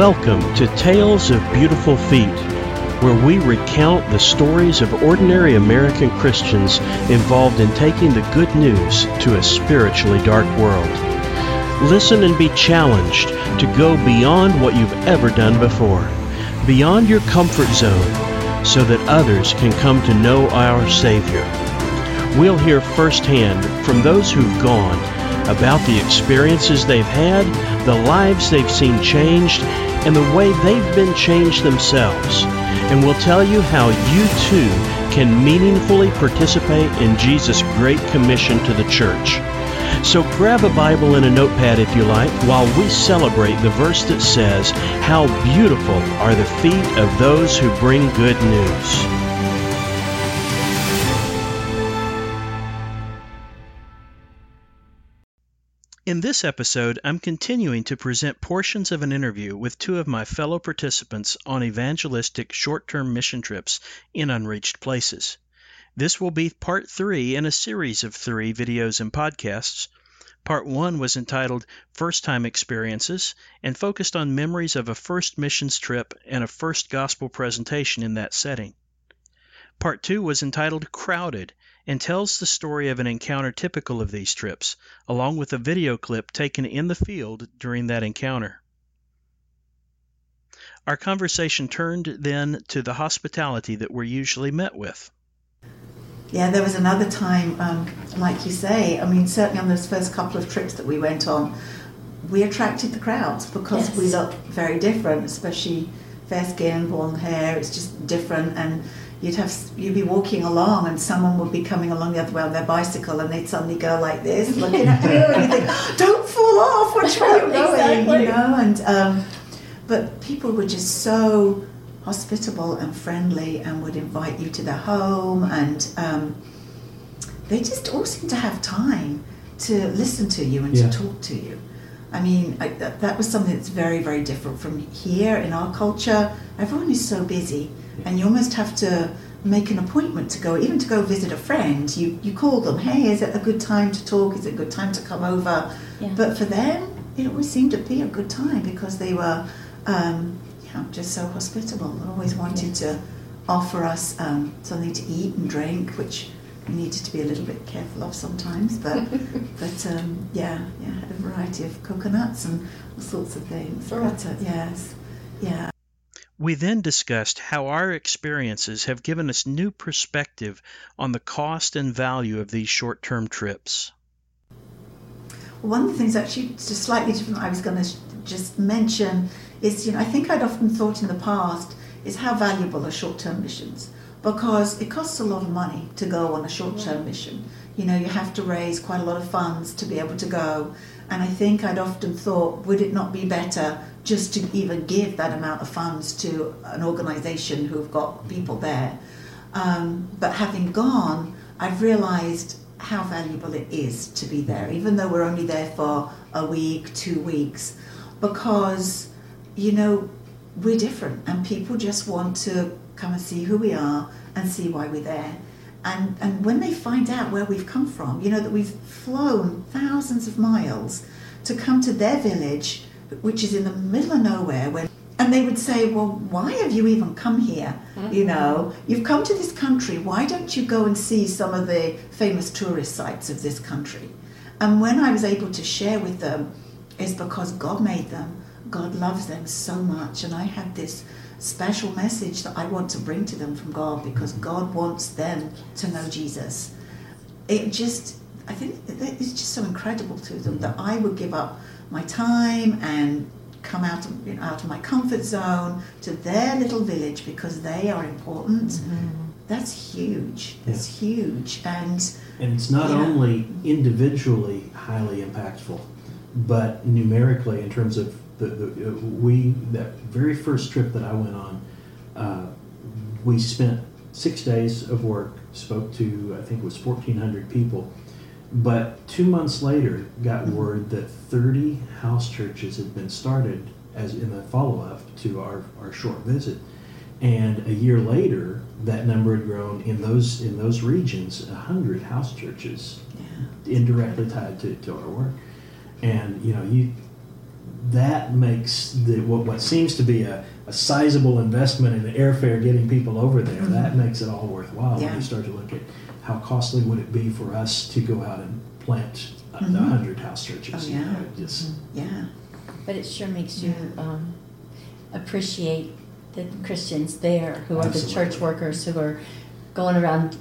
Welcome to Tales of Beautiful Feet, where we recount the stories of ordinary American Christians involved in taking the good news to a spiritually dark world. Listen and be challenged to go beyond what you've ever done before, beyond your comfort zone, so that others can come to know our Savior. We'll hear firsthand from those who've gone about the experiences they've had, the lives they've seen changed, and the way they've been changed themselves. And we'll tell you how you too can meaningfully participate in Jesus' great commission to the church. So grab a Bible and a notepad if you like while we celebrate the verse that says, How beautiful are the feet of those who bring good news. In this episode, I'm continuing to present portions of an interview with two of my fellow participants on evangelistic short term mission trips in unreached places. This will be part three in a series of three videos and podcasts. Part one was entitled First Time Experiences and focused on memories of a first missions trip and a first gospel presentation in that setting. Part two was entitled Crowded and tells the story of an encounter typical of these trips, along with a video clip taken in the field during that encounter. Our conversation turned then to the hospitality that we're usually met with. Yeah, there was another time, um, like you say, I mean, certainly on those first couple of trips that we went on, we attracted the crowds because yes. we looked very different, especially fair skin, blonde hair, it's just different. And you'd have you'd be walking along and someone would be coming along the other way on their bicycle and they'd suddenly go like this looking at you and you think don't fall off watch where you're going you know and um, but people were just so hospitable and friendly and would invite you to their home and um, they just all seemed to have time to listen to you and yeah. to talk to you I mean, I, that, that was something that's very, very different from here in our culture. Everyone is so busy and you almost have to make an appointment to go, even to go visit a friend. You you call them, hey, is it a good time to talk? Is it a good time to come over? Yeah. But for them, it always seemed to be a good time because they were, um, know, just so hospitable. They always wanted to offer us um, something to eat and drink, which needed to be a little bit careful of sometimes. But but um, yeah, yeah, a variety of coconuts and all sorts of things. But, uh, yes, yeah. We then discussed how our experiences have given us new perspective on the cost and value of these short term trips. One of the things actually just slightly different I was going to just mention is, you know, I think I'd often thought in the past is how valuable are short term missions because it costs a lot of money to go on a short term mission. You know, you have to raise quite a lot of funds to be able to go. And I think I'd often thought, would it not be better just to even give that amount of funds to an organisation who've got people there. Um, but having gone, I've realised how valuable it is to be there, even though we're only there for a week, two weeks, because, you know, we're different and people just want to come and see who we are and see why we're there. And, and when they find out where we've come from, you know, that we've flown thousands of miles to come to their village which is in the middle of nowhere when and they would say, Well, why have you even come here? Mm-hmm. You know, you've come to this country, why don't you go and see some of the famous tourist sites of this country? And when I was able to share with them, is because God made them, God loves them so much, and I had this special message that I want to bring to them from God because God wants them to know Jesus. It just, I think it's just so incredible to them that I would give up my time and come out of, you know, out of my comfort zone to their little village because they are important. Mm-hmm. That's huge. That's yeah. huge, and and it's not only individually highly impactful, but numerically in terms of the, the we that very first trip that I went on, uh, we spent six days of work, spoke to I think it was fourteen hundred people but two months later, got word that 30 house churches had been started as in the follow up to our, our short visit. And a year later, that number had grown in those in those regions, 100 house churches yeah. indirectly tied to, to our work. And you know, you that makes the what, what seems to be a, a sizable investment in the airfare getting people over there. Mm-hmm. That makes it all worthwhile Yeah. when you start to look at how costly would it be for us to go out and plant a Mhm. hundred house churches. Oh, you yeah. know, it just Yeah. But it sure makes you Yeah. um, appreciate the Christians there who are the church workers who are going around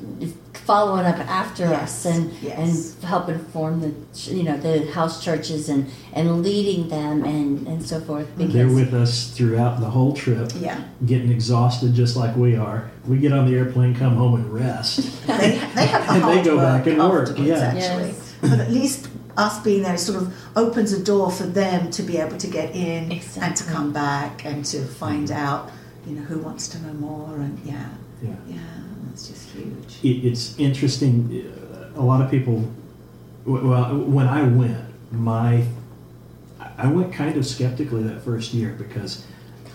following up after Yes, us and yes. and helping form the you know the house churches and and leading them and and so forth because they're with us throughout the whole trip. Yeah. Getting exhausted just like we are. We get on the airplane, come home and rest. They, they have the And they go back and work, afterwards, yeah. actually. Yes. But at least us being there sort of opens a door for them to be able to get in and to come back and to find mm-hmm. out, you know, who wants to know more and yeah, Yeah. yeah, that's just huge. it, it's interesting. uh, A lot of people, well, when I went, my I went kind of skeptically that first year because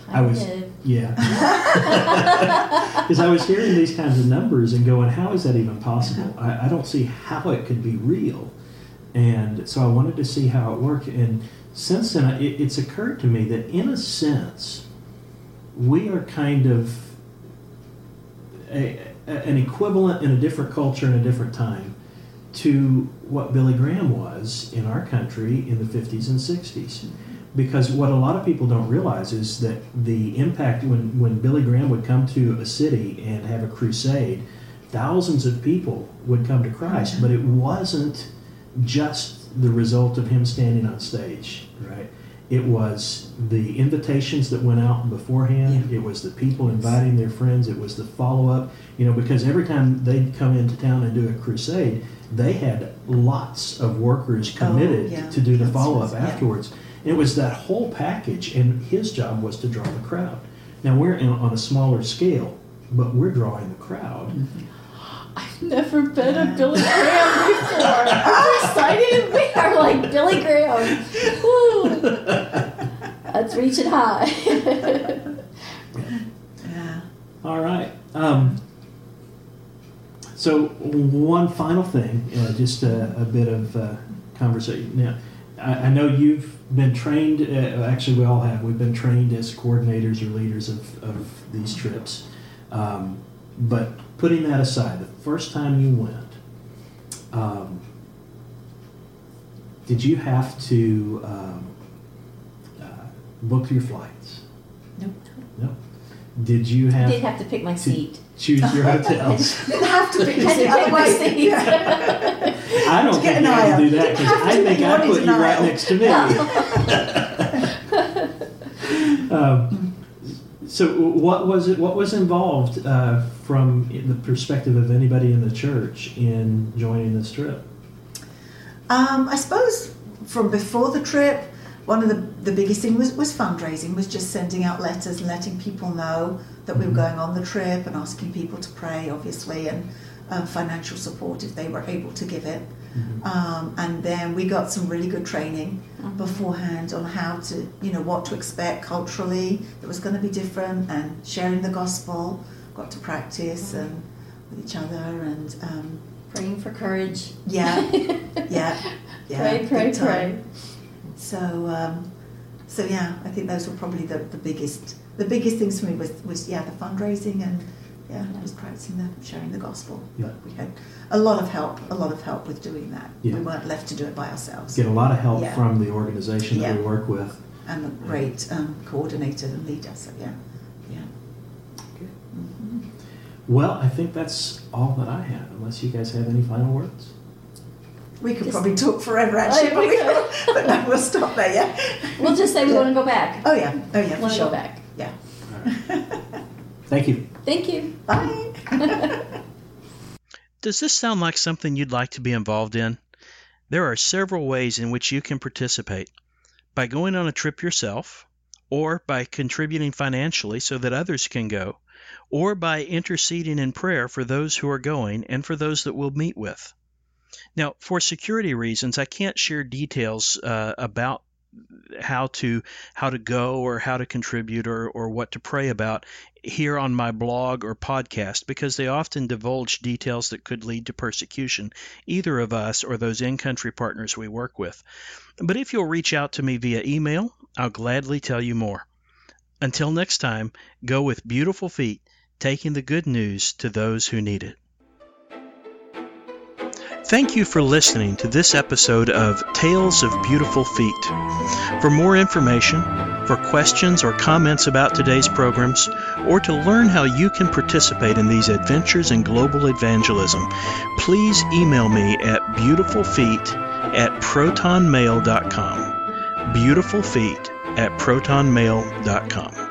I was of. yeah because I was hearing these kinds of numbers and going, how is that even possible? I, I don't see how it could be real, and so I wanted to see how it worked. And since then, it, it's occurred to me that in a sense, we are kind of a- an equivalent in a different culture in a different time to what Billy Graham was in our country in the 50s and 60s. Because what a lot of people don't realize is that the impact when, when Billy Graham would come to a city and have a crusade, thousands of people would come to Christ, mm-hmm. but it wasn't just the result of him standing on stage, right? It was the invitations that went out beforehand. It was the people inviting their friends. It was the follow up. You know, because every time they'd come into town and do a crusade, they had lots of workers oh, committed yeah. to do the follow up right, yeah. afterwards. And it was that whole package, and his job was to draw the crowd. Now we're in, on a smaller scale, but we're drawing the crowd. Mm-hmm. I've never been a Billy Graham before. I'm excited. We are like Billy Graham. Woo. reach it high. Yeah. All right. Um, so one final thing, uh, just a, a bit of uh, conversation. Now, I, I know you've been trained. Uh, actually, we all have. We've been trained as coordinators or leaders of, of these trips. Um, but putting that aside, the first time you went, um, did you have to um, book your flights? Nope. No. Did you I have did have to pick my to seat. choose your hotels? Didn't have to be. Had to pick my seat. I don't think an you had to do that because I think I wanted put you right next to me. um, so, what was it? What was involved uh, from the perspective of anybody in the church in joining this trip? Um, I suppose from before the trip, one of the, the biggest thing was, was fundraising, was just sending out letters and letting people know that we were Mhm. going on the trip and asking people to pray, obviously, and um, financial support if they were able to give it. Um, and then we got some really good training Mhm. beforehand on how to, you know, what to expect culturally that was going to be different and sharing the gospel. Got to practice and with each other and um, Praying for courage. yeah, yeah, yeah. pray, pray, pray. So, um, so yeah, I think those were probably the, the biggest the biggest things for me was, was yeah the fundraising and yeah just practicing the sharing the gospel. Yeah. But we had a lot of help, a lot of help with doing that. Yeah. We weren't left to do it by ourselves. Get a lot of help Yeah. from the organization that Yeah. we work with. And a great um, coordinator and leader. So yeah, yeah. Mhm. Well, I think that's all that I have, unless you guys have any final words. We could Just- probably talk forever actually, Oh, but, we we could. but no, we'll stop there. Yeah. We'll just say we Yeah. want to go back. Oh yeah, oh yeah, for want to sure. go back. Yeah. All right. Thank you. Thank you. Bye. Does this sound like something you'd like to be involved in? There are several ways in which you can participate by going on a trip yourself, or by contributing financially so that others can go, or by interceding in prayer for those who are going and for those that we'll meet with. Now, for security reasons, I can't share details uh, about how to how to go or how to contribute or, or what to pray about here on my blog or podcast because they often divulge details that could lead to persecution, either of us or those in country partners we work with. But if you'll reach out to me via email I'll gladly tell you more. Until next time, go with beautiful feet, taking the good news to those who need it. Thank you for listening to this episode of Tales of Beautiful Feet. For more information, for questions or comments about today's programs, or to learn how you can participate in these adventures in global evangelism, please email me at beautifulfeet at protonmail.com. Beautiful Feet at protonmail.com.